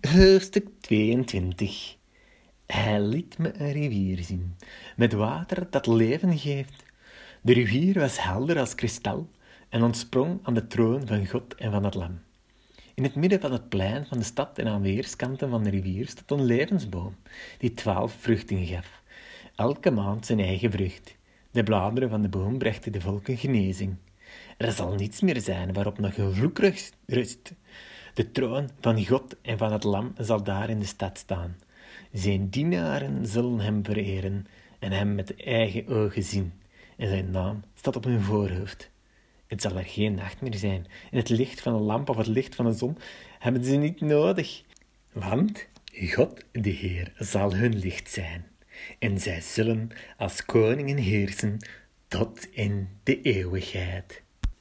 Hoofdstuk 22 Hij liet me een rivier zien, met water dat leven geeft. De rivier was helder als kristal en ontsprong aan de troon van God en van het Lam. In het midden van het plein van de stad en aan weerskanten van de rivier stond een levensboom, die twaalf vruchten gaf, elke maand zijn eigen vrucht. De bladeren van de boom brachten de volken genezing. Er zal niets meer zijn waarop nog een vloek rust. De troon van God en van het Lam zal daar in de stad staan. Zijn dienaren zullen hem vereren en hem met eigen ogen zien. En zijn naam staat op hun voorhoofd. Het zal er geen nacht meer zijn. En het licht van een lamp of het licht van de zon hebben ze niet nodig. Want God de Heer zal hun licht zijn. En zij zullen als koningen heersen tot in de eeuwigheid.